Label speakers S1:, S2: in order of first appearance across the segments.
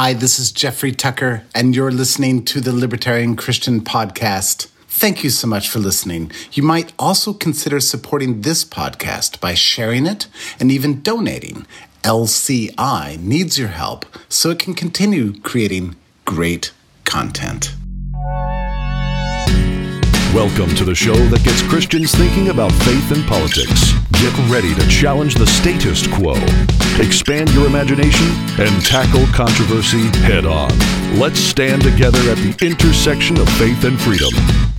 S1: Hi, this is Jeffrey Tucker, and you're listening to the Libertarian Christian Podcast. Thank you so much for listening. You might also consider supporting this podcast by sharing it and even donating. LCI needs your help so it can continue creating great content.
S2: Welcome to the show that gets Christians thinking about faith and politics. Get ready to challenge the status quo, expand your imagination, and tackle controversy head on. Let's stand together at the intersection of faith and freedom.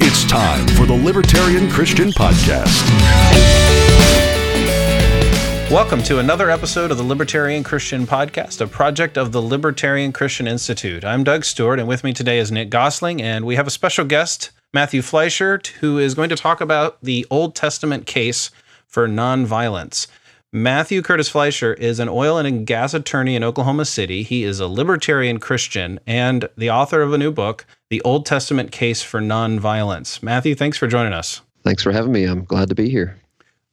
S2: It's time for the Libertarian Christian Podcast.
S3: Welcome to another episode of the Libertarian Christian Podcast, a project of the Libertarian Christian Institute. I'm Doug Stewart, and with me today is Nick Gausling, and we have a special guest, Matthew Fleischer, who is going to talk about the Old Testament case for nonviolence. Matthew Curtis Fleischer is an oil and gas attorney in Oklahoma City. He is a libertarian Christian and the author of a new book, The Old Testament Case for Nonviolence. Matthew, thanks for joining us.
S4: Thanks for having me. I'm glad to be here.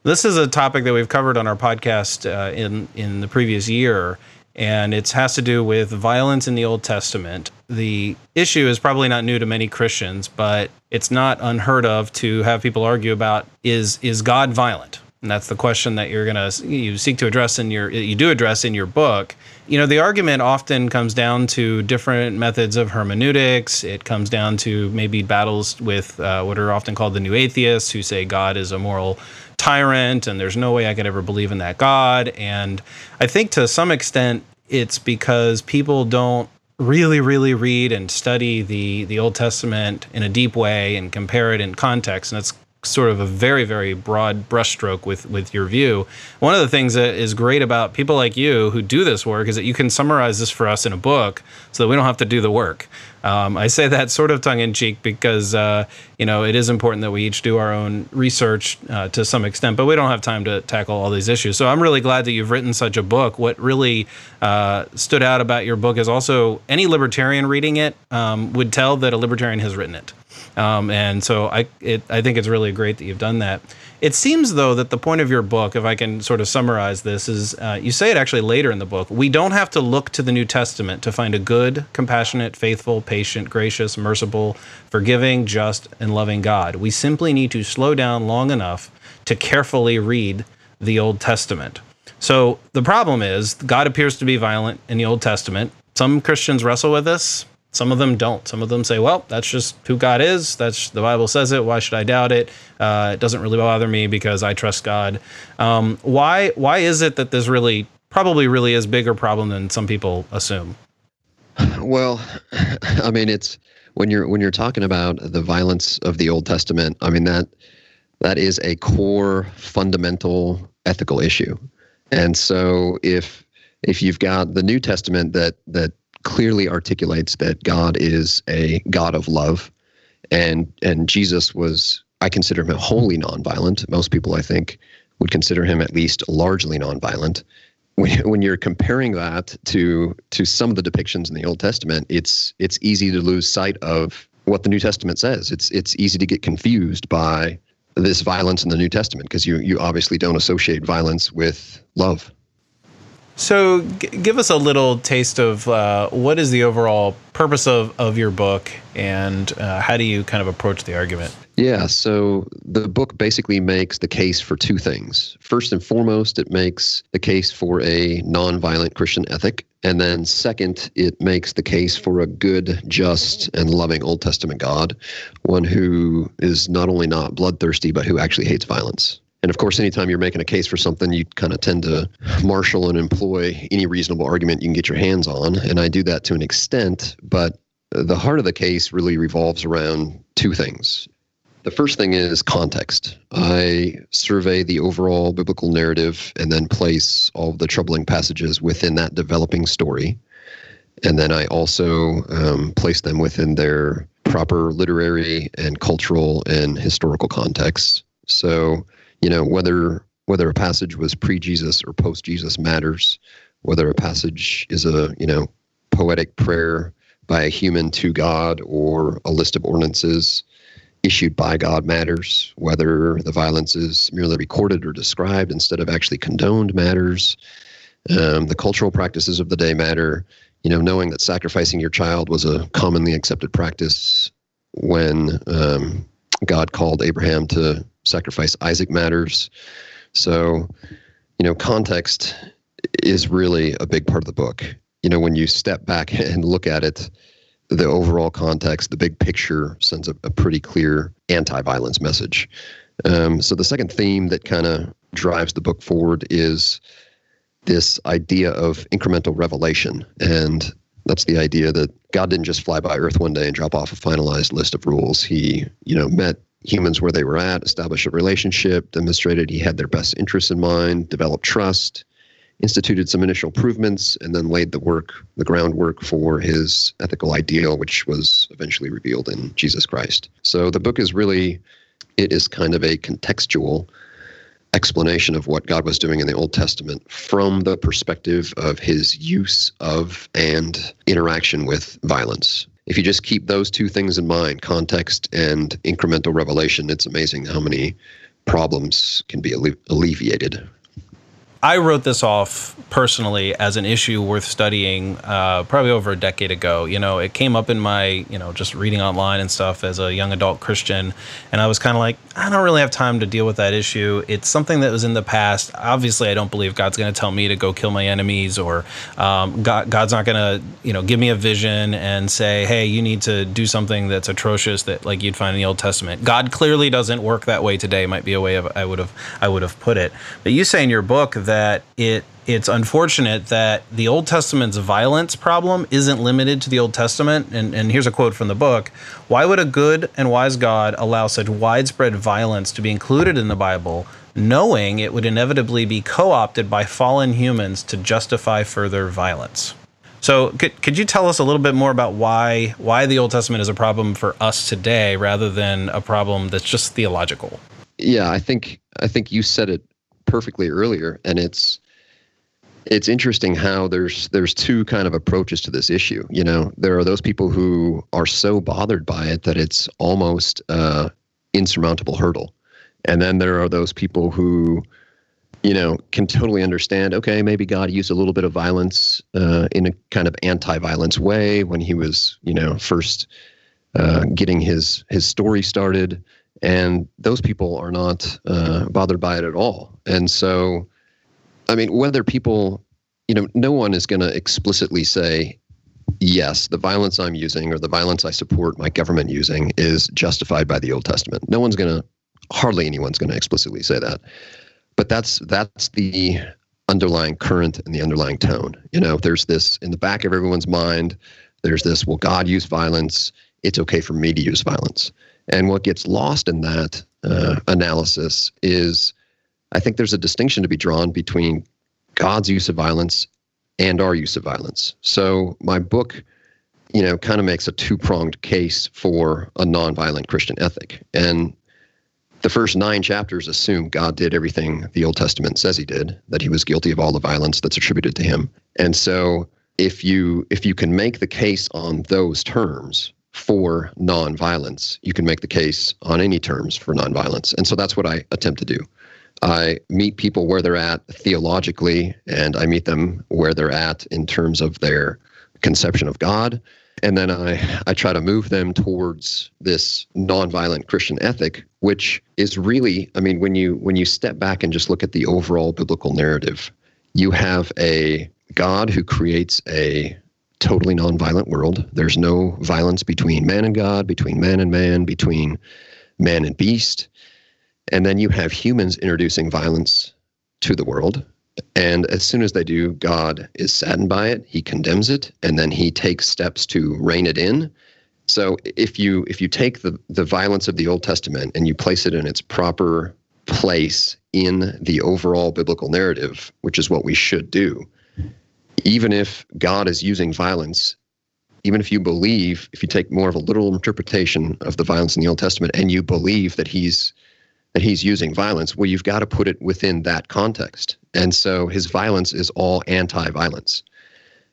S3: This is a topic that we've covered on our podcast uh, in in the previous year, and it has to do with violence in the Old Testament. The issue is probably not new to many Christians, but it's not unheard of to have people argue about is is God violent? And that's the question that you're going to you seek to address in your you do address in your book. You know, the argument often comes down to different methods of hermeneutics. It comes down to maybe battles with uh, what are often called the new atheists who say God is a moral tyrant and there's no way I could ever believe in that God. And I think to some extent it's because people don't really really read and study the the Old Testament in a deep way and compare it in context and it's sort of a very very broad brushstroke with with your view one of the things that is great about people like you who do this work is that you can summarize this for us in a book so that we don't have to do the work um, I say that sort of tongue in cheek because uh, you know it is important that we each do our own research uh, to some extent, but we don't have time to tackle all these issues. So I'm really glad that you've written such a book. What really uh, stood out about your book is also any libertarian reading it um, would tell that a libertarian has written it. Um, and so I, it, I think it's really great that you've done that. It seems, though, that the point of your book, if I can sort of summarize this, is uh, you say it actually later in the book. We don't have to look to the New Testament to find a good, compassionate, faithful, patient, gracious, merciful, forgiving, just, and loving God. We simply need to slow down long enough to carefully read the Old Testament. So the problem is, God appears to be violent in the Old Testament. Some Christians wrestle with this. Some of them don't. Some of them say, "Well, that's just who God is. That's the Bible says it. Why should I doubt it? Uh, it doesn't really bother me because I trust God." Um, why? Why is it that this really, probably, really is bigger problem than some people assume?
S4: Well, I mean, it's when you're when you're talking about the violence of the Old Testament. I mean that that is a core, fundamental ethical issue, and so if if you've got the New Testament that that clearly articulates that God is a God of love, and and Jesus was I consider him wholly nonviolent. Most people, I think, would consider him at least largely nonviolent. When, when you're comparing that to to some of the depictions in the Old Testament, it's it's easy to lose sight of what the New Testament says. It's it's easy to get confused by this violence in the New Testament because you you obviously don't associate violence with love.
S3: So, g- give us a little taste of uh, what is the overall purpose of, of your book and uh, how do you kind of approach the argument?
S4: Yeah, so the book basically makes the case for two things. First and foremost, it makes the case for a nonviolent Christian ethic. And then, second, it makes the case for a good, just, and loving Old Testament God, one who is not only not bloodthirsty, but who actually hates violence. And of course, anytime you're making a case for something, you kind of tend to marshal and employ any reasonable argument you can get your hands on. And I do that to an extent, but the heart of the case really revolves around two things. The first thing is context. I survey the overall biblical narrative and then place all the troubling passages within that developing story. And then I also um, place them within their proper literary and cultural and historical contexts. So you know whether whether a passage was pre-Jesus or post-Jesus matters. Whether a passage is a you know poetic prayer by a human to God or a list of ordinances issued by God matters. Whether the violence is merely recorded or described instead of actually condoned matters. Um, the cultural practices of the day matter. you know, knowing that sacrificing your child was a commonly accepted practice when um, God called Abraham to sacrifice Isaac matters. So, you know, context is really a big part of the book. You know, when you step back and look at it, the overall context, the big picture sends a, a pretty clear anti violence message. Um, so, the second theme that kind of drives the book forward is this idea of incremental revelation. And that's the idea that God didn't just fly by Earth one day and drop off a finalized list of rules. He, you know, met humans where they were at, established a relationship, demonstrated he had their best interests in mind, developed trust, instituted some initial improvements, and then laid the work, the groundwork for his ethical ideal, which was eventually revealed in Jesus Christ. So the book is really, it is kind of a contextual explanation of what God was doing in the Old Testament from the perspective of his use of and interaction with violence. If you just keep those two things in mind, context and incremental revelation, it's amazing how many problems can be alle- alleviated
S3: I wrote this off personally as an issue worth studying uh, probably over a decade ago. You know, it came up in my, you know, just reading online and stuff as a young adult Christian. And I was kind of like, I don't really have time to deal with that issue. It's something that was in the past. Obviously, I don't believe God's going to tell me to go kill my enemies or um, God, God's not going to, you know, give me a vision and say, hey, you need to do something that's atrocious that like you'd find in the Old Testament. God clearly doesn't work that way today, might be a way of, I would have, I would have put it. But you say in your book that that it it's unfortunate that the Old Testament's violence problem isn't limited to the Old Testament. And, and here's a quote from the book Why would a good and wise God allow such widespread violence to be included in the Bible, knowing it would inevitably be co opted by fallen humans to justify further violence? So, could, could you tell us a little bit more about why, why the Old Testament is a problem for us today rather than a problem that's just theological?
S4: Yeah, I think I think you said it perfectly earlier, and it's it's interesting how there's there's two kind of approaches to this issue. You know, there are those people who are so bothered by it that it's almost uh, insurmountable hurdle, and then there are those people who, you know, can totally understand. Okay, maybe God used a little bit of violence uh, in a kind of anti-violence way when he was, you know, first uh, getting his his story started and those people are not uh, bothered by it at all. And so, I mean, whether people, you know, no one is going to explicitly say, yes, the violence I'm using or the violence I support my government using is justified by the Old Testament. No one's going to, hardly anyone's going to explicitly say that. But that's that's the underlying current and the underlying tone. You know, there's this in the back of everyone's mind. There's this, well, God used violence. It's okay for me to use violence. And what gets lost in that uh, analysis is I think there's a distinction to be drawn between God's use of violence and our use of violence. So my book, you know, kind of makes a two-pronged case for a nonviolent Christian ethic. And the first nine chapters assume God did everything the Old Testament says he did, that he was guilty of all the violence that's attributed to him. And so if you if you can make the case on those terms, for nonviolence. You can make the case on any terms for nonviolence. And so that's what I attempt to do. I meet people where they're at theologically, and I meet them where they're at in terms of their conception of God. And then I, I try to move them towards this nonviolent Christian ethic, which is really, I mean, when you when you step back and just look at the overall biblical narrative, you have a God who creates a totally nonviolent world. There's no violence between man and God, between man and man, between man and beast. And then you have humans introducing violence to the world. And as soon as they do, God is saddened by it. He condemns it, and then he takes steps to rein it in. So if you if you take the, the violence of the Old Testament and you place it in its proper place in the overall biblical narrative, which is what we should do, even if God is using violence, even if you believe, if you take more of a literal interpretation of the violence in the Old Testament and you believe that he's that he's using violence, well, you've got to put it within that context. And so his violence is all anti-violence.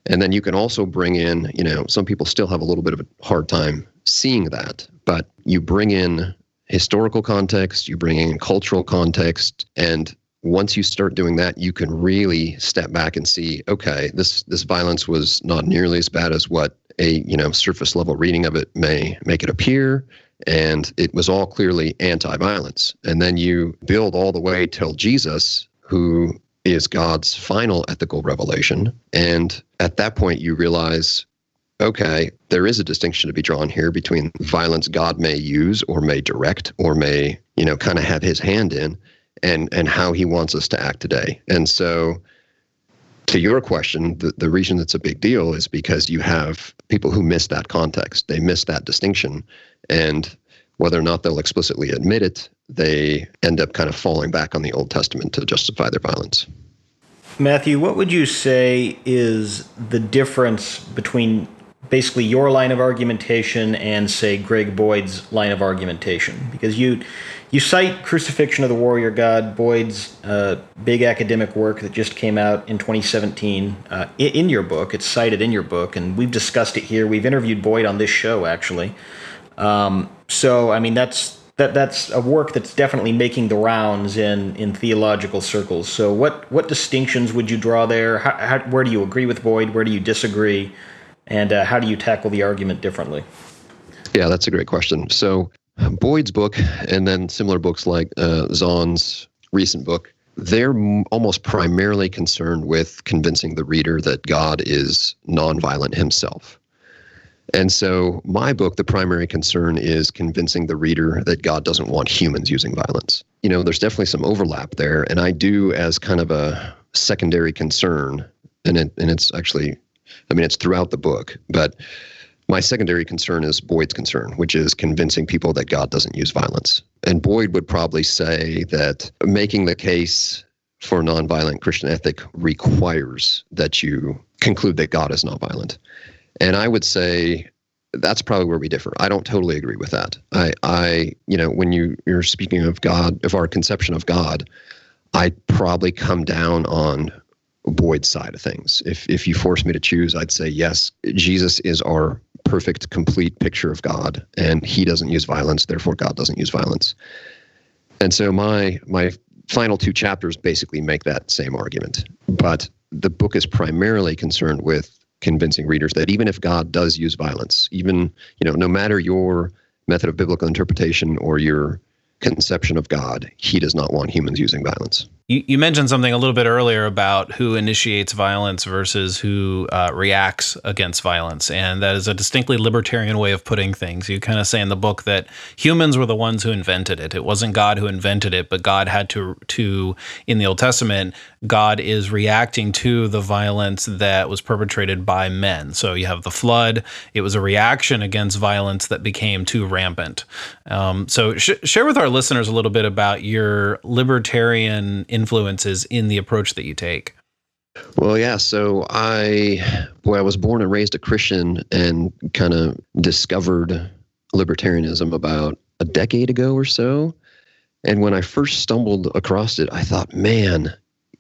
S4: And then you can also bring in, you know, some people still have a little bit of a hard time seeing that, but you bring in historical context, you bring in cultural context, and once you start doing that, you can really step back and see, okay, this this violence was not nearly as bad as what a you know surface level reading of it may make it appear, and it was all clearly anti-violence. And then you build all the way till Jesus, who is God's final ethical revelation, and at that point you realize okay, there is a distinction to be drawn here between violence God may use or may direct or may, you know, kind of have his hand in and and how he wants us to act today. And so to your question, the, the reason it's a big deal is because you have people who miss that context. They miss that distinction. And whether or not they'll explicitly admit it, they end up kind of falling back on the Old Testament to justify their violence.
S5: Matthew, what would you say is the difference between basically your line of argumentation and say Greg Boyd's line of argumentation because you you cite Crucifixion of the Warrior God, Boyd's uh, big academic work that just came out in 2017 uh, in your book. It's cited in your book, and we've discussed it here. We've interviewed Boyd on this show actually. Um, so I mean that's that that's a work that's definitely making the rounds in in theological circles. So what what distinctions would you draw there? How, how, where do you agree with Boyd? Where do you disagree? And uh, how do you tackle the argument differently?
S4: Yeah, that's a great question. So, Boyd's book, and then similar books like uh, Zahnd's recent book, they're almost primarily concerned with convincing the reader that God is nonviolent himself. And so, my book, the primary concern is convincing the reader that God doesn't want humans using violence. You know, there's definitely some overlap there, and I do as kind of a secondary concern, and it, and it's actually I mean, it's throughout the book, but my secondary concern is Boyd's concern, which is convincing people that God doesn't use violence. And Boyd would probably say that making the case for nonviolent Christian ethic requires that you conclude that God is not violent. And I would say that's probably where we differ. I don't totally agree with that. I, I, you know, when you you're speaking of God, of our conception of God, I probably come down on Boyd's side of things. If if you force me to choose, I'd say yes. Jesus is our perfect, complete picture of God, and He doesn't use violence. Therefore, God doesn't use violence. And so my my final two chapters basically make that same argument. But the book is primarily concerned with convincing readers that even if God does use violence, even you know, no matter your method of biblical interpretation or your conception of God, He does not want humans using violence.
S3: You, you, mentioned something a little bit earlier about who initiates violence versus who uh, reacts against violence. And that is a distinctly libertarian way of putting things. You kind of say in the book that humans were the ones who invented it. It wasn't God who invented it, but God had to, to in the Old Testament, God is reacting to the violence that was perpetrated by men. So you have the flood, it was a reaction against violence that became too rampant. Um, so sh- share with our listeners a little bit about your libertarian influences in the approach that you take?
S4: Well, yeah. So I, boy, I was born and raised a Christian and kind of discovered libertarianism about a decade ago or so. And when I first stumbled across it, I thought, man,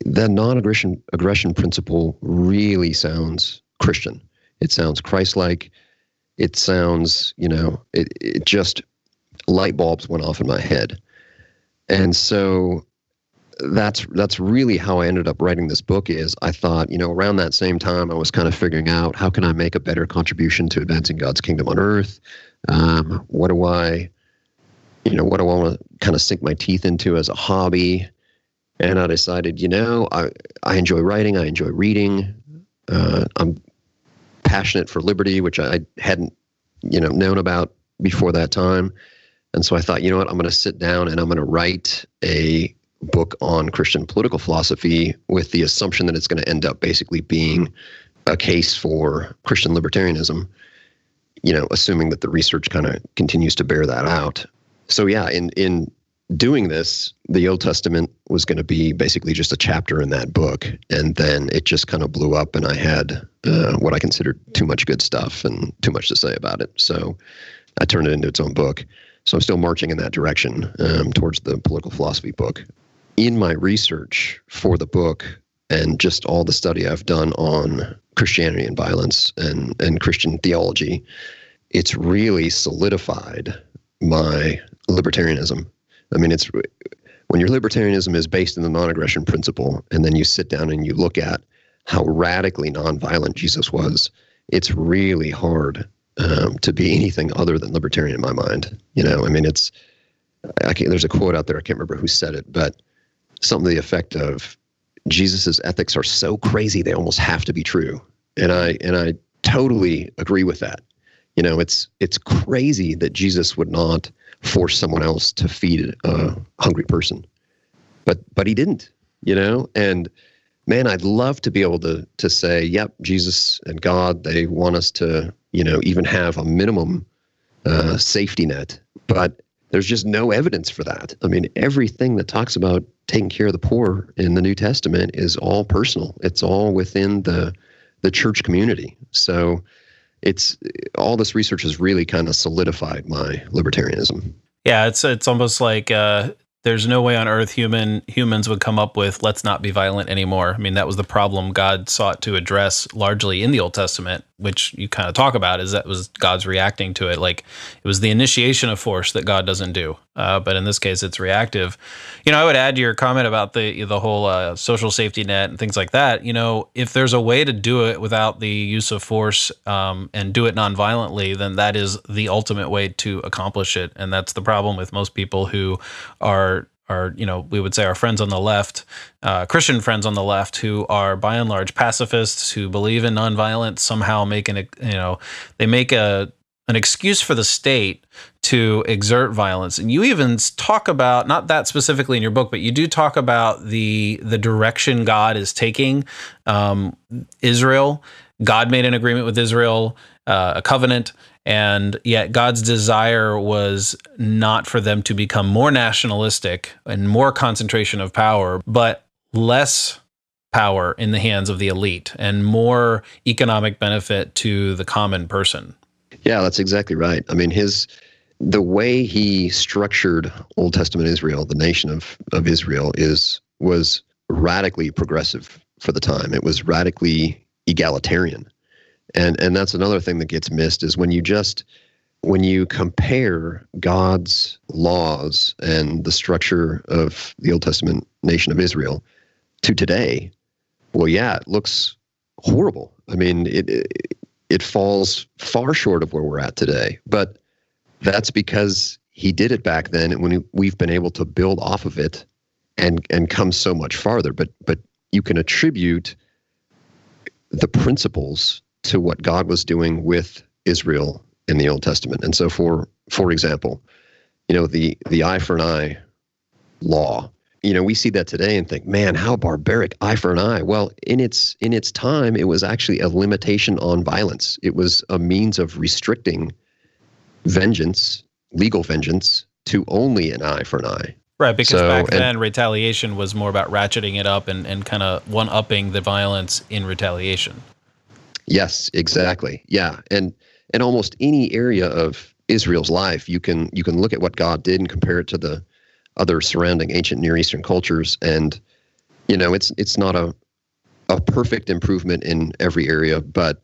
S4: the non-aggression aggression principle really sounds Christian. It sounds Christ-like. It sounds, you know, it, it just light bulbs went off in my head. And so that's that's really how I ended up writing this book is I thought, you know, around that same time I was kind of figuring out how can I make a better contribution to advancing God's kingdom on earth? Um, what do I you know, what do I want to kind of sink my teeth into as a hobby? And I decided, you know, I, I enjoy writing, I enjoy reading. Uh, I'm passionate for liberty, which I hadn't, you know, known about before that time. And so I thought, you know what, I'm going to sit down and I'm going to write a book on Christian political philosophy with the assumption that it's going to end up basically being a case for Christian libertarianism, you know, assuming that the research kind of continues to bear that out. So yeah, in in doing this, the Old Testament was going to be basically just a chapter in that book, and then it just kind of blew up, and I had uh, what I considered too much good stuff and too much to say about it. So I turned it into its own book. So I'm still marching in that direction um, towards the political philosophy book in my research for the book and just all the study I've done on Christianity and violence and, and Christian theology, it's really solidified my libertarianism. I mean, it's when your libertarianism is based in the non-aggression principle, and then you sit down and you look at how radically nonviolent Jesus was, it's really hard um, to be anything other than libertarian in my mind. You know, I mean, it's I can't, there's a quote out there I can't remember who said it, but something to the effect of Jesus's ethics are so crazy they almost have to be true, and I and I totally agree with that. You know, it's it's crazy that Jesus would not force someone else to feed a hungry person, but but he didn't. You know, and man, I'd love to be able to to say, yep, Jesus and God, they want us to, you know, even have a minimum uh, safety net, but there's just no evidence for that. I mean, everything that talks about taking care of the poor in the New Testament is all personal. It's all within the the church community. So it's all this research has really kind of solidified my libertarianism.
S3: Yeah, it's it's almost like uh, there's no way on earth human humans would come up with let's not be violent anymore. I mean, that was the problem God sought to address largely in the Old Testament, which you kind of talk about is that was God's reacting to it. Like it was the initiation of force that God doesn't do, uh, but in this case, it's reactive. You know, I would add to your comment about the the whole uh, social safety net and things like that. You know, if there's a way to do it without the use of force um, and do it nonviolently, then that is the ultimate way to accomplish it, and that's the problem with most people who are are you know we would say our friends on the left, uh, Christian friends on the left, who are by and large pacifists who believe in nonviolence, somehow making it you know they make a an excuse for the state to exert violence. And you even talk about not that specifically in your book, but you do talk about the the direction God is taking um, Israel. God made an agreement with Israel, uh, a covenant, and yet God's desire was not for them to become more nationalistic and more concentration of power, but less power in the hands of the elite and more economic benefit to the common person.
S4: Yeah, that's exactly right. I mean, his the way he structured Old Testament Israel, the nation of, of Israel, is was radically progressive for the time. It was radically egalitarian and and that's another thing that gets missed is when you just when you compare God's laws and the structure of the Old Testament nation of Israel to today, well, yeah, it looks horrible. I mean, it, it it falls far short of where we're at today. But that's because he did it back then, and when we've been able to build off of it and and come so much farther. But but you can attribute the principles to what God was doing with Israel in the Old Testament. And so, for for example, you know the the eye for an eye law. You know, we see that today and think, man, how barbaric! Eye for an eye. Well, in its in its time, it was actually a limitation on violence. It was a means of restricting vengeance, legal vengeance, to only an eye for an eye.
S3: Right, because so, back then retaliation was more about ratcheting it up and, and kind of one upping the violence in retaliation.
S4: Yes, exactly. Yeah, and and almost any area of Israel's life, you can you can look at what God did and compare it to the other surrounding ancient Near Eastern cultures, and you know it's it's not a a perfect improvement in every area, but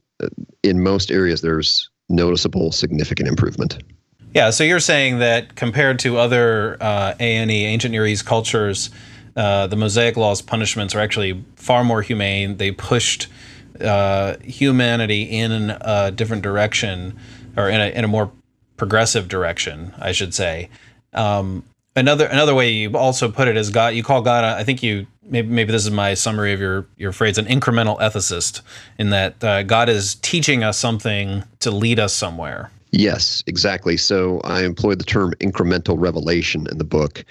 S4: in most areas there's noticeable significant improvement.
S3: Yeah, so you're saying that compared to other uh, ANE, ancient Near East cultures, uh, the Mosaic Law's punishments are actually far more humane. They pushed uh, humanity in a different direction or in a, in a more progressive direction, I should say. Um, another another way you also put it is God. You call God. I think you maybe maybe this is my summary of your your phrase, an incremental ethicist, in that uh, God is teaching us something to lead us somewhere.
S4: Yes, exactly. So I employ the term incremental revelation in the book,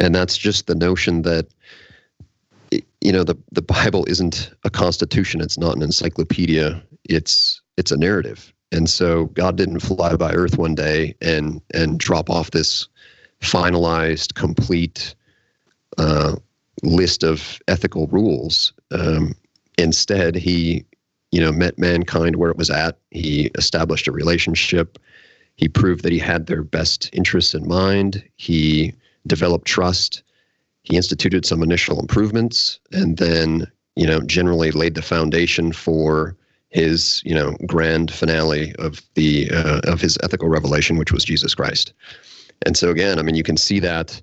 S4: and that's just the notion that you know the the Bible isn't a constitution. It's not an encyclopedia. It's it's a narrative. And so God didn't fly by Earth one day and and drop off this finalized, complete uh, list of ethical rules. Um, instead, he you know met mankind where it was at. He established a relationship. He proved that he had their best interests in mind. He developed trust he instituted some initial improvements and then, you know, generally laid the foundation for his, you know, grand finale of the uh, of his ethical revelation, which was Jesus Christ. And so again, I mean, you can see that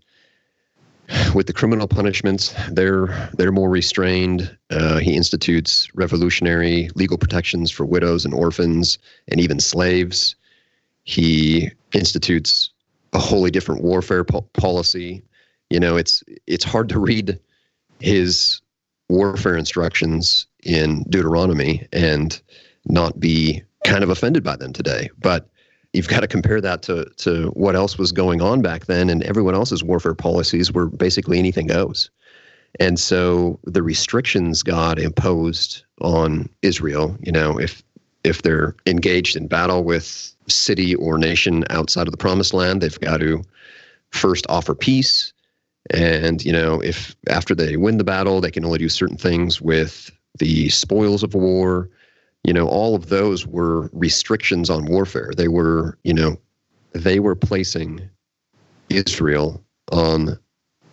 S4: with the criminal punishments, they're they're more restrained. Uh, he institutes revolutionary legal protections for widows and orphans and even slaves. He institutes a wholly different warfare po- policy. You know, it's it's hard to read his warfare instructions in Deuteronomy and not be kind of offended by them today. But you've got to compare that to to what else was going on back then, and everyone else's warfare policies were basically anything goes. And so the restrictions God imposed on Israel, you know, if if they're engaged in battle with city or nation outside of the promised land, they've got to first offer peace. And, you know, if after they win the battle, they can only do certain things with the spoils of war you know, all of those were restrictions on warfare. They were, you know, they were placing Israel on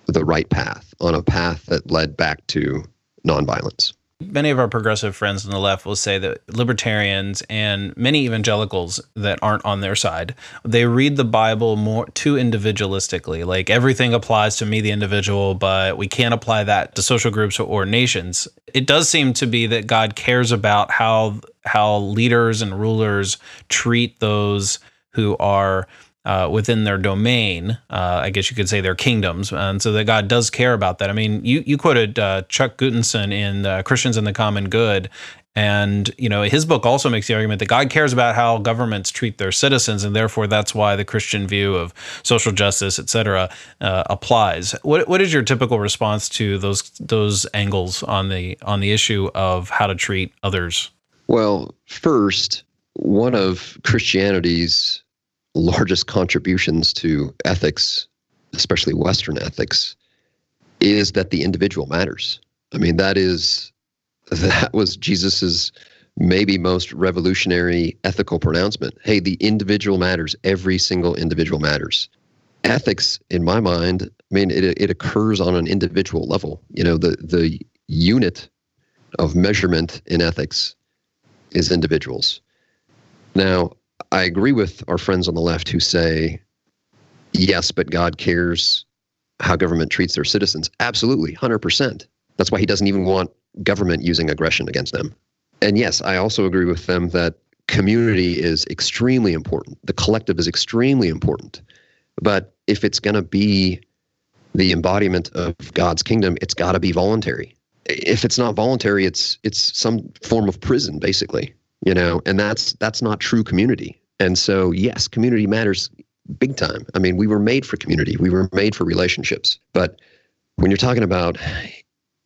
S4: the right path, on a path that led back to nonviolence
S3: many of our progressive friends on the left will say that libertarians and many evangelicals that aren't on their side they read the bible more too individualistically. Like everything applies to me the individual but we can't apply that to social groups or nations. It does seem to be that god cares about how how leaders and rulers treat those who are uh, within their domain. Uh, I guess you could say their kingdoms, and so that God does care about that. I mean, you you quoted uh, Chuck Gutenson in Christians and the Common Good, and you know his book also makes the argument that God cares about how governments treat their citizens, and therefore that's why the Christian view of social justice, etc., uh, applies. What what is your typical response to those those angles on the on the issue of how to treat others?
S4: Well, first, one of Christianity's largest contributions to ethics, especially Western ethics, is that the individual matters. I mean, that is that was Jesus's maybe most revolutionary ethical pronouncement. Hey, the individual matters. Every single individual matters. Ethics, in my mind, I mean, it it occurs on an individual level. You know, the the unit of measurement in ethics is individuals. Now, I agree with our friends on the left who say, yes, but God cares how government treats their citizens. Absolutely, 100%. That's why he doesn't even want government using aggression against them. And yes, I also agree with them that community is extremely important. The collective is extremely important. But if it's going to be the embodiment of God's kingdom, it's got to be voluntary. If it's not voluntary, it's it's some form of prison basically, you know, and that's that's not true community. And so, yes, community matters big time. I mean, we were made for community, we were made for relationships. But when you're talking about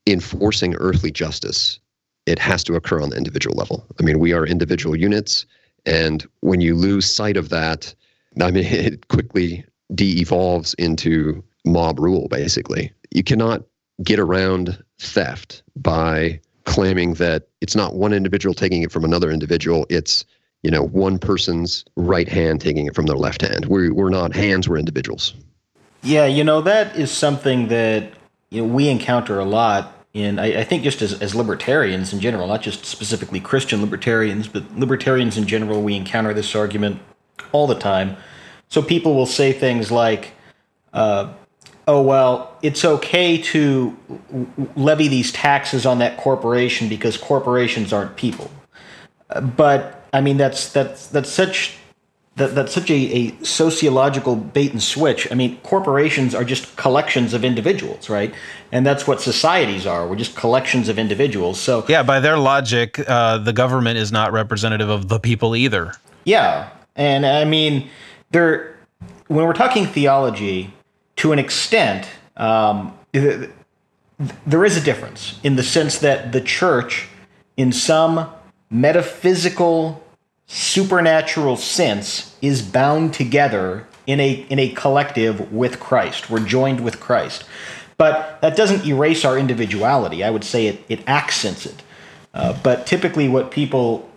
S4: enforcing earthly justice, it has to occur on the individual level. I mean, we are individual units. And when you lose sight of that, I mean, it quickly de evolves into mob rule, basically. You cannot get around theft by claiming that it's not one individual taking it from another individual, it's you know, one person's right hand taking it from their left hand. We're, we're not hands, we're individuals.
S5: Yeah, you know, that is something that you know, we encounter a lot in, I, I think, just as, as libertarians in general, not just specifically Christian libertarians, but libertarians in general, we encounter this argument all the time. So people will say things like, uh, oh, well, it's okay to levy these taxes on that corporation because corporations aren't people. But I mean, that's that's that's such that, that's such a, a sociological bait and switch. I mean, corporations are just collections of individuals, right? And that's what societies are. We're just collections of individuals. So
S3: yeah, by their logic, uh, the government is not representative of the people either.
S5: Yeah, and I mean, there when we're talking theology, to an extent, um, there is a difference in the sense that the church, in some metaphysical supernatural sense is bound together in a in a collective with Christ. We're joined with Christ. But that doesn't erase our individuality. I would say it, it accents it. Uh, but typically, what people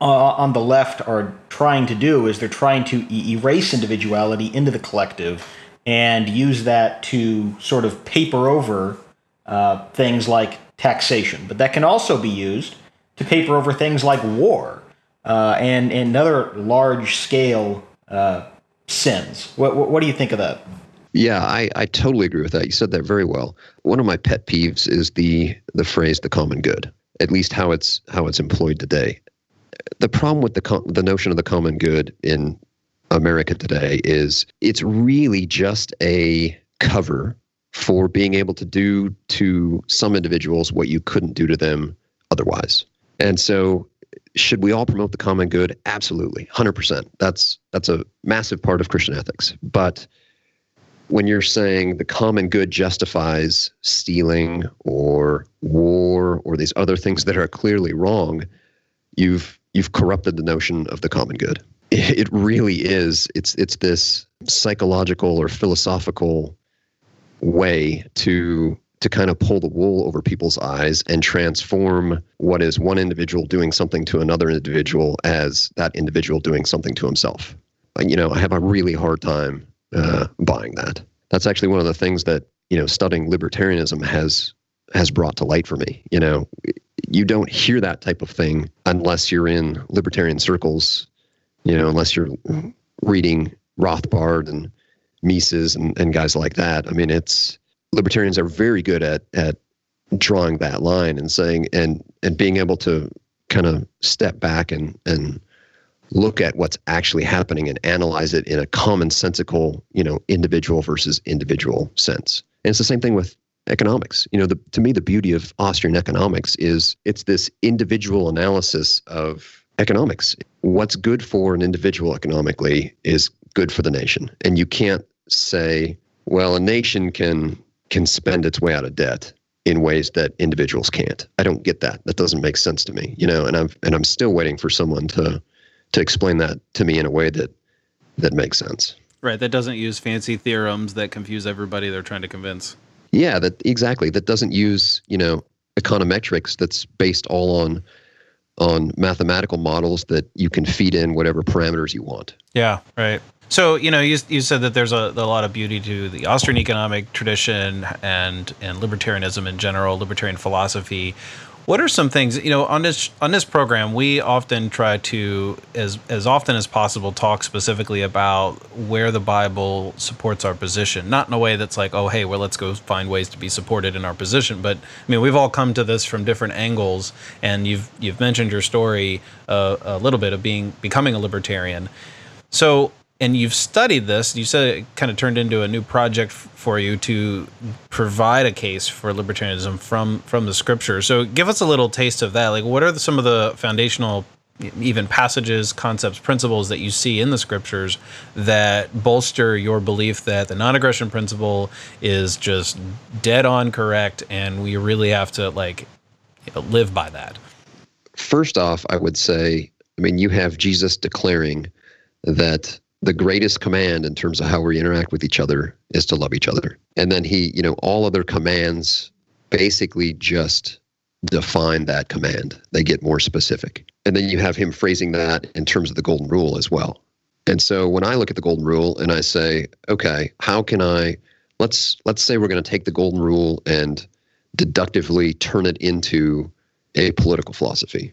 S5: uh, on the left are trying to do is they're trying to e- erase individuality into the collective and use that to sort of paper over uh, things like taxation. But that can also be used to paper over things like war uh, and, and other large scale uh, sins. What, what, what, do you think of that?
S4: Yeah, I, I totally agree with that. You said that very well. One of my pet peeves is the the phrase "the common good." At least how it's how it's employed today. The problem with the the notion of the common good in America today is it's really just a cover for being able to do to some individuals what you couldn't do to them otherwise. And so should we all promote the common good? Absolutely. 100%. That's that's a massive part of Christian ethics. But when you're saying the common good justifies stealing or war or these other things that are clearly wrong, you've you've corrupted the notion of the common good. It really is. It's it's this psychological or philosophical way to to kind of pull the wool over people's eyes and transform what is one individual doing something to another individual as that individual doing something to himself. You know, I have a really hard time uh, buying that. That's actually one of the things that you know studying libertarianism has has brought to light for me. You know, you don't hear that type of thing unless you're in libertarian circles. You know, unless you're reading Rothbard and Mises and, and guys like that. I mean, it's libertarians are very good at at drawing that line and saying and and being able to kind of step back and and look at what's actually happening and analyze it in a commonsensical, you know, individual versus individual sense. And it's the same thing with economics. You know, the, to me, the beauty of Austrian economics is it's this individual analysis of economics. What's good for an individual economically is good for the nation. And you can't say, well, a nation can can spend its way out of debt in ways that individuals can't. I don't get that. That doesn't make sense to me, you know, and I'm and I'm still waiting for someone to to explain that to me in a way that that makes sense.
S3: Right, that doesn't use fancy theorems that confuse everybody they're trying to convince.
S4: Yeah, that exactly. That doesn't use, you know, econometrics that's based all on on mathematical models that you can feed in whatever parameters you want.
S3: Yeah, right. So you know, you, you said that there's a, a lot of beauty to the Austrian economic tradition and and libertarianism in general, libertarian philosophy. What are some things you know on this on this program? We often try to, as as often as possible, talk specifically about where the Bible supports our position. Not in a way that's like, oh, hey, well, let's go find ways to be supported in our position. But I mean, we've all come to this from different angles, and you've you've mentioned your story uh, a little bit of being becoming a libertarian. So and you've studied this. You said it kind of turned into a new project for you to provide a case for libertarianism from from the scripture. So give us a little taste of that. Like, what are the, some of the foundational, even passages, concepts, principles that you see in the scriptures that bolster your belief that the non-aggression principle is just dead on correct, and we really have to like live by that.
S4: First off, I would say, I mean, you have Jesus declaring that the greatest command in terms of how we interact with each other is to love each other. And then he, you know, all other commands basically just define that command. They get more specific. And then you have him phrasing that in terms of the golden rule as well. And so when I look at the golden rule and I say, okay, how can I let's let's say we're going to take the golden rule and deductively turn it into a political philosophy.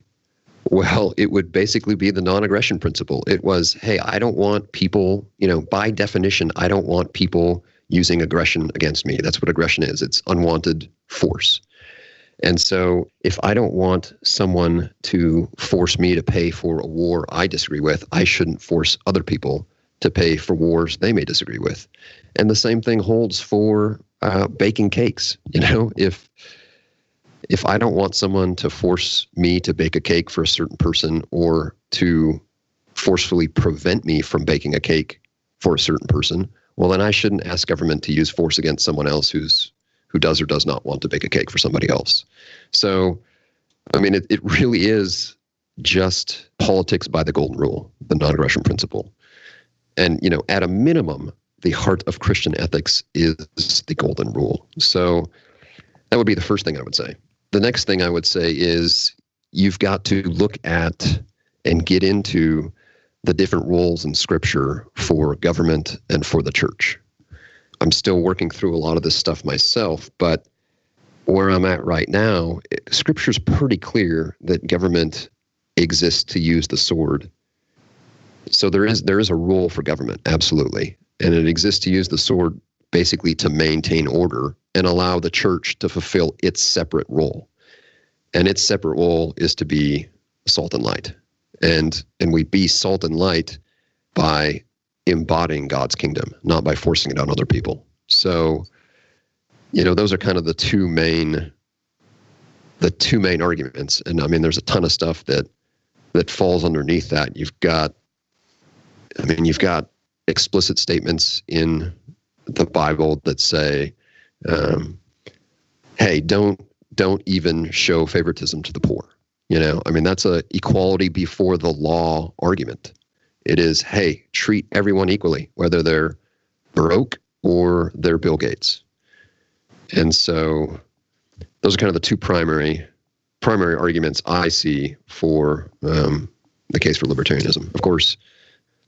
S4: Well, it would basically be the non aggression principle. It was, hey, I don't want people, you know, by definition, I don't want people using aggression against me. That's what aggression is it's unwanted force. And so if I don't want someone to force me to pay for a war I disagree with, I shouldn't force other people to pay for wars they may disagree with. And the same thing holds for uh, baking cakes. You know, if if I don't want someone to force me to bake a cake for a certain person or to forcefully prevent me from baking a cake for a certain person, well, then I shouldn't ask government to use force against someone else who's who does or does not want to bake a cake for somebody else. So, I mean, it, it really is just politics by the golden rule, the non-aggression principle. And, you know, at a minimum, the heart of Christian ethics is the golden rule. So that would be the first thing I would say the next thing I would say is you've got to look at and get into the different roles in scripture for government and for the church. I'm still working through a lot of this stuff myself, but where I'm at right now, scripture's pretty clear that government exists to use the sword. So there is there is a role for government, absolutely. And it exists to use the sword basically to maintain order and allow the church to fulfill its separate role. And its separate role is to be salt and light. And and we be salt and light by embodying God's kingdom, not by forcing it on other people. So, you know, those are kind of the two main the two main arguments. And I mean there's a ton of stuff that that falls underneath that. You've got I mean, you've got explicit statements in the Bible that say, um, "Hey, don't don't even show favoritism to the poor." You know, I mean, that's a equality before the law argument. It is, hey, treat everyone equally, whether they're broke or they're Bill Gates. And so, those are kind of the two primary primary arguments I see for um, the case for libertarianism. Of course,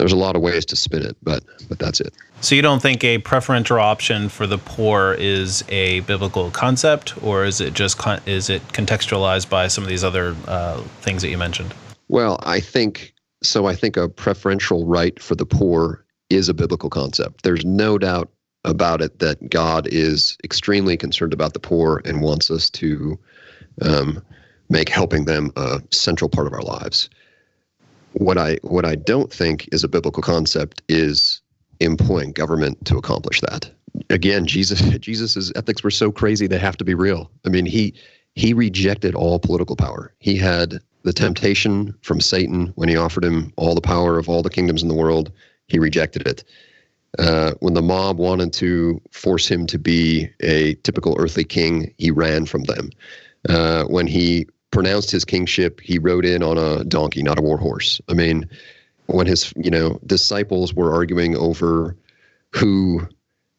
S4: there's a lot of ways to spin it, but but that's it.
S3: So you don't think a preferential option for the poor is a biblical concept, or is it just con- is it contextualized by some of these other uh, things that you mentioned?
S4: Well, I think so. I think a preferential right for the poor is a biblical concept. There's no doubt about it that God is extremely concerned about the poor and wants us to um, make helping them a central part of our lives what I what I don't think is a biblical concept is employing government to accomplish that. Again, Jesus Jesus's ethics were so crazy they have to be real. I mean, he he rejected all political power. He had the temptation from Satan when he offered him all the power of all the kingdoms in the world. He rejected it. Uh, when the mob wanted to force him to be a typical earthly king, he ran from them. Uh, when he pronounced his kingship, he rode in on a donkey, not a war horse. I mean, when his you know disciples were arguing over who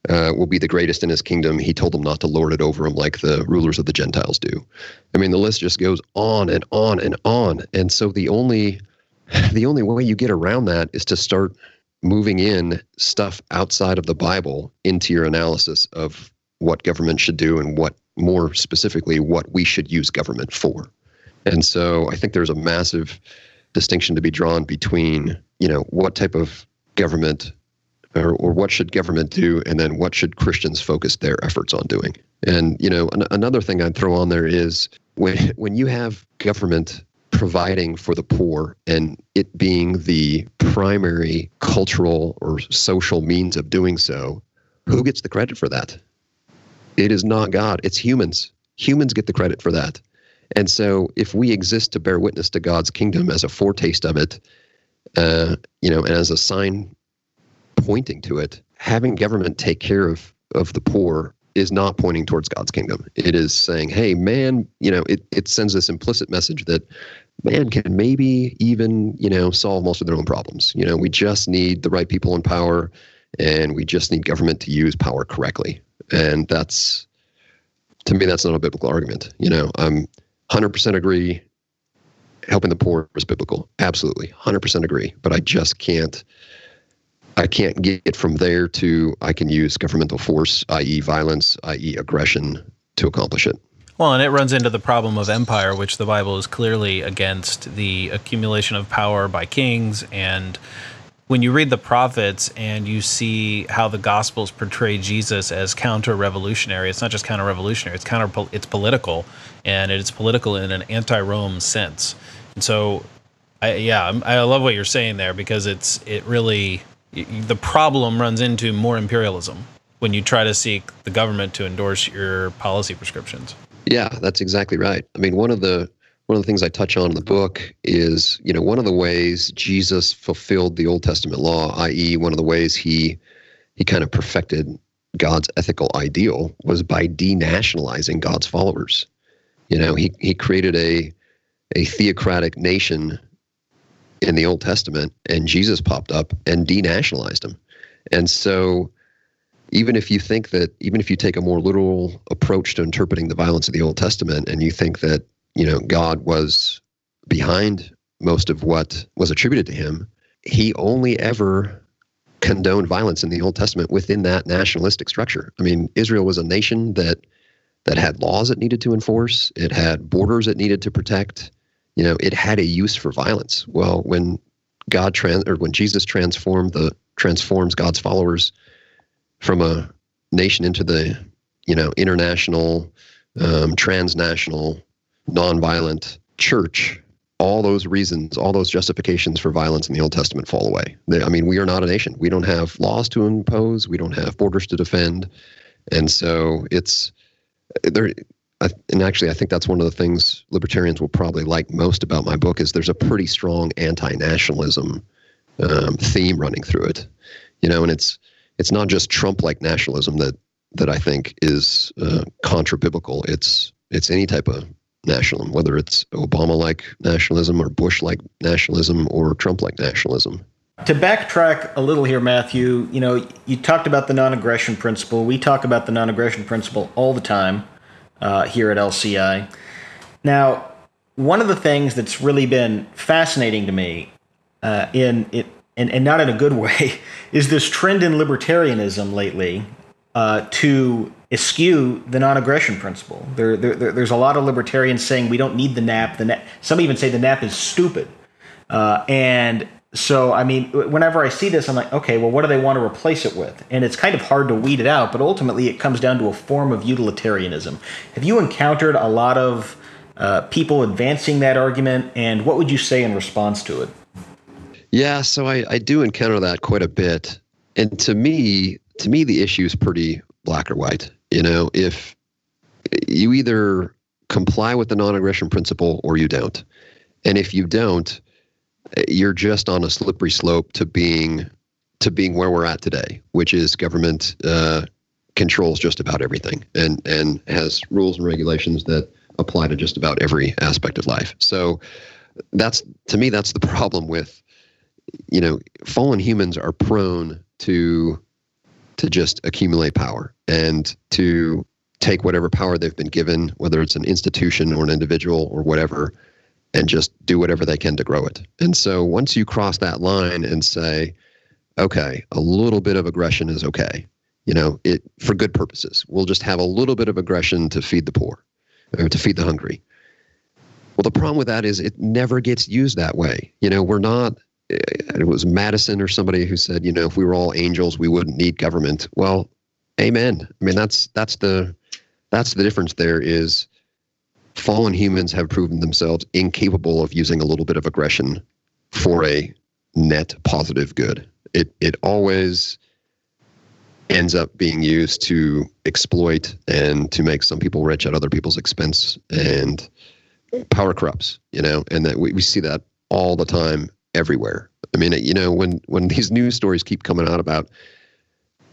S4: uh, will be the greatest in his kingdom, he told them not to lord it over him like the rulers of the Gentiles do. I mean, the list just goes on and on and on. And so the only the only way you get around that is to start moving in stuff outside of the Bible into your analysis of what government should do and what more specifically what we should use government for. And so I think there's a massive distinction to be drawn between, you know, what type of government or, or what should government do and then what should Christians focus their efforts on doing. And, you know, an- another thing I'd throw on there is when when you have government providing for the poor and it being the primary cultural or social means of doing so, who gets the credit for that? It is not God, it's humans. Humans get the credit for that. And so, if we exist to bear witness to God's kingdom as a foretaste of it, uh, you know, and as a sign pointing to it, having government take care of of the poor is not pointing towards God's kingdom. It is saying, hey, man, you know, it, it sends this implicit message that man can maybe even, you know, solve most of their own problems. You know, we just need the right people in power and we just need government to use power correctly. And that's, to me, that's not a biblical argument. You know, I'm 100% agree helping the poor is biblical. Absolutely. 100% agree. But I just can't I can't get from there to I can use governmental force, i.e., violence, i.e., aggression, to accomplish it.
S3: Well, and it runs into the problem of empire, which the Bible is clearly against the accumulation of power by kings and when you read the prophets and you see how the gospels portray Jesus as counter-revolutionary, it's not just counter-revolutionary; it's counter it's political, and it's political in an anti-Rome sense. And so, I, yeah, I love what you're saying there because it's it really the problem runs into more imperialism when you try to seek the government to endorse your policy prescriptions.
S4: Yeah, that's exactly right. I mean, one of the one of the things I touch on in the book is, you know, one of the ways Jesus fulfilled the Old Testament law, i.e., one of the ways he he kind of perfected God's ethical ideal was by denationalizing God's followers. You know, he he created a a theocratic nation in the Old Testament, and Jesus popped up and denationalized them. And so, even if you think that, even if you take a more literal approach to interpreting the violence of the Old Testament, and you think that you know, God was behind most of what was attributed to him, he only ever condoned violence in the Old Testament within that nationalistic structure. I mean, Israel was a nation that that had laws it needed to enforce, it had borders it needed to protect. You know, it had a use for violence. Well, when God trans or when Jesus transformed the transforms God's followers from a nation into the you know international, um, transnational, nonviolent church, all those reasons, all those justifications for violence in the Old Testament fall away. They, I mean, we are not a nation. We don't have laws to impose. We don't have borders to defend, and so it's there. And actually, I think that's one of the things libertarians will probably like most about my book is there's a pretty strong anti-nationalism um, theme running through it. You know, and it's it's not just Trump-like nationalism that that I think is uh, contra biblical. It's it's any type of nationalism, whether it's Obama like nationalism or Bush like nationalism or Trump like nationalism.
S5: To backtrack a little here, Matthew, you know, you talked about the non aggression principle. We talk about the non aggression principle all the time uh, here at LCI. Now, one of the things that's really been fascinating to me uh, in it, and, and not in a good way, is this trend in libertarianism lately uh, to eschew the non-aggression principle. There, there, there's a lot of libertarians saying we don't need the NAP. The NAP. Some even say the NAP is stupid. Uh, and so, I mean, whenever I see this, I'm like, okay, well, what do they want to replace it with? And it's kind of hard to weed it out, but ultimately it comes down to a form of utilitarianism. Have you encountered a lot of uh, people advancing that argument, and what would you say in response to it?
S4: Yeah, so I, I do encounter that quite a bit. And to me, to me, the issue is pretty black or white. You know, if you either comply with the non-aggression principle or you don't, and if you don't, you're just on a slippery slope to being to being where we're at today, which is government uh, controls just about everything and and has rules and regulations that apply to just about every aspect of life. So that's to me that's the problem with you know fallen humans are prone to to just accumulate power and to take whatever power they've been given, whether it's an institution or an individual or whatever, and just do whatever they can to grow it. And so once you cross that line and say, okay, a little bit of aggression is okay, you know, it for good purposes. We'll just have a little bit of aggression to feed the poor or to feed the hungry. Well, the problem with that is it never gets used that way. You know, we're not Uh, it was Madison or somebody who said, you know, if we were all angels, we wouldn't need government. Well, amen. I mean, that's that's the that's the difference. There is fallen humans have proven themselves incapable of using a little bit of aggression for a net positive good. It it always ends up being used to exploit and to make some people rich at other people's expense and power corrupts, you know, and that we, we see that all the time everywhere. I mean, you know, when when these news stories keep coming out about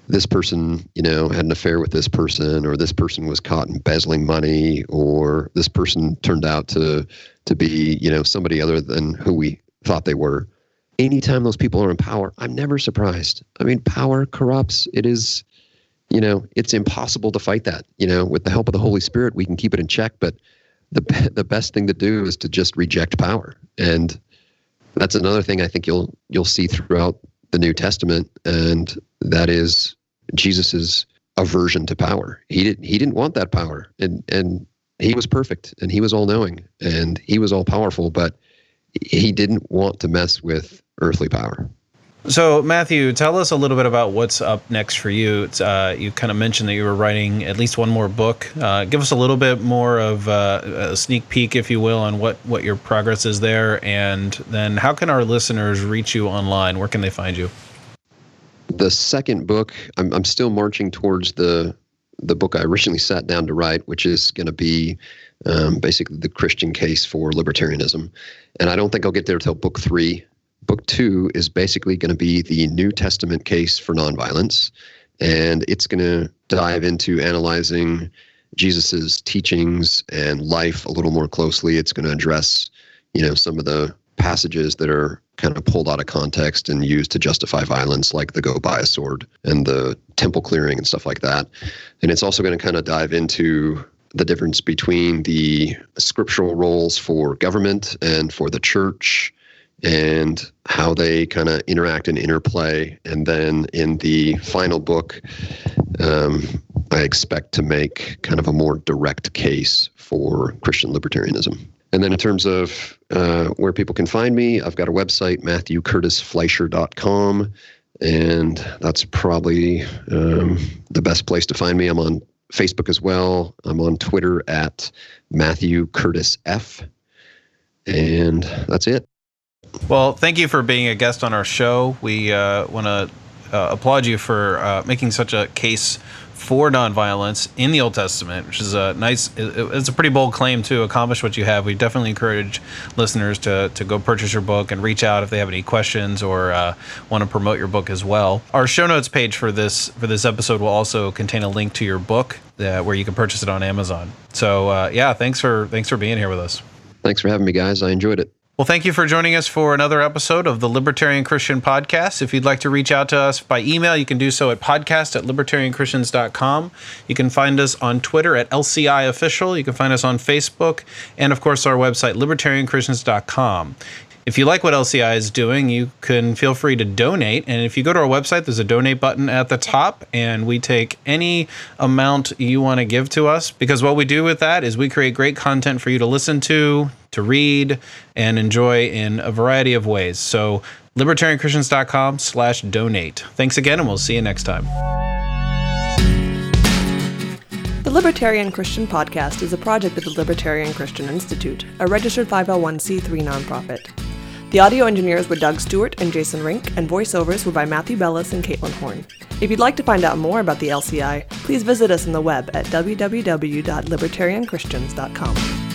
S4: this person, you know, had an affair with this person, or this person was caught embezzling money, or this person turned out to to be, you know, somebody other than who we thought they were. Anytime those people are in power, I'm never surprised. I mean, power corrupts. It is, you know, it's impossible to fight that. You know, with the help of the Holy Spirit, we can keep it in check, but the the best thing to do is to just reject power and that's another thing I think you'll you'll see throughout the New Testament, and that is Jesus's aversion to power. He didn't he didn't want that power, and and he was perfect, and he was all knowing, and he was all powerful, but he didn't want to mess with earthly power.
S3: So, Matthew, tell us a little bit about what's up next for you. Uh, you kind of mentioned that you were writing at least one more book. Uh, give us a little bit more of uh, a sneak peek, if you will, on what, what your progress is there. And then, how can our listeners reach you online? Where can they find you?
S4: The second book, I'm, I'm still marching towards the the book I originally sat down to write, which is going to be um, basically the Christian case for libertarianism. And I don't think I'll get there till book three book two is basically going to be the New Testament case for nonviolence, and it's going to dive into analyzing Jesus's teachings and life a little more closely. It's going to address, you know, some of the passages that are kind of pulled out of context and used to justify violence, like the go buy a sword and the temple clearing and stuff like that. And it's also going to kind of dive into the difference between the scriptural roles for government and for the church and how they kind of interact and interplay. And then in the final book, um, I expect to make kind of a more direct case for Christian libertarianism. And then in terms of uh, where people can find me, I've got a website, MatthewCurtisFleischer.com. and that's probably um, the best place to find me. I'm on Facebook as well. I'm on Twitter at Matthew Curtis F. And that's it.
S3: Well, thank you for being a guest on our show. We uh, want to uh, applaud you for uh, making such a case for nonviolence in the Old Testament, which is a nice, it's a pretty bold claim to accomplish what you have. We definitely encourage listeners to, to go purchase your book and reach out if they have any questions or uh, want to promote your book as well. Our show notes page for this for this episode will also contain a link to your book where you can purchase it on Amazon. So uh, yeah, thanks for thanks for being here with us.
S4: Thanks for having me, guys. I enjoyed it.
S3: Well, thank you for joining us for another episode of the Libertarian Christian Podcast. If you'd like to reach out to us by email, you can do so at podcast at libertarianchristians.com. You can find us on Twitter at LCI Official. You can find us on Facebook, and of course, our website, libertarianchristians.com. If you like what LCI is doing, you can feel free to donate. And if you go to our website, there's a donate button at the top, and we take any amount you want to give to us because what we do with that is we create great content for you to listen to, to read, and enjoy in a variety of ways. So, libertarianchristians.com slash donate. Thanks again, and we'll see you next time.
S6: The Libertarian Christian Podcast is a project of the Libertarian Christian Institute, a registered 501c3 nonprofit. The audio engineers were Doug Stewart and Jason Rink, and voiceovers were by Matthew Bellis and Caitlin Horn. If you'd like to find out more about the LCI, please visit us on the web at www.libertarianchristians.com.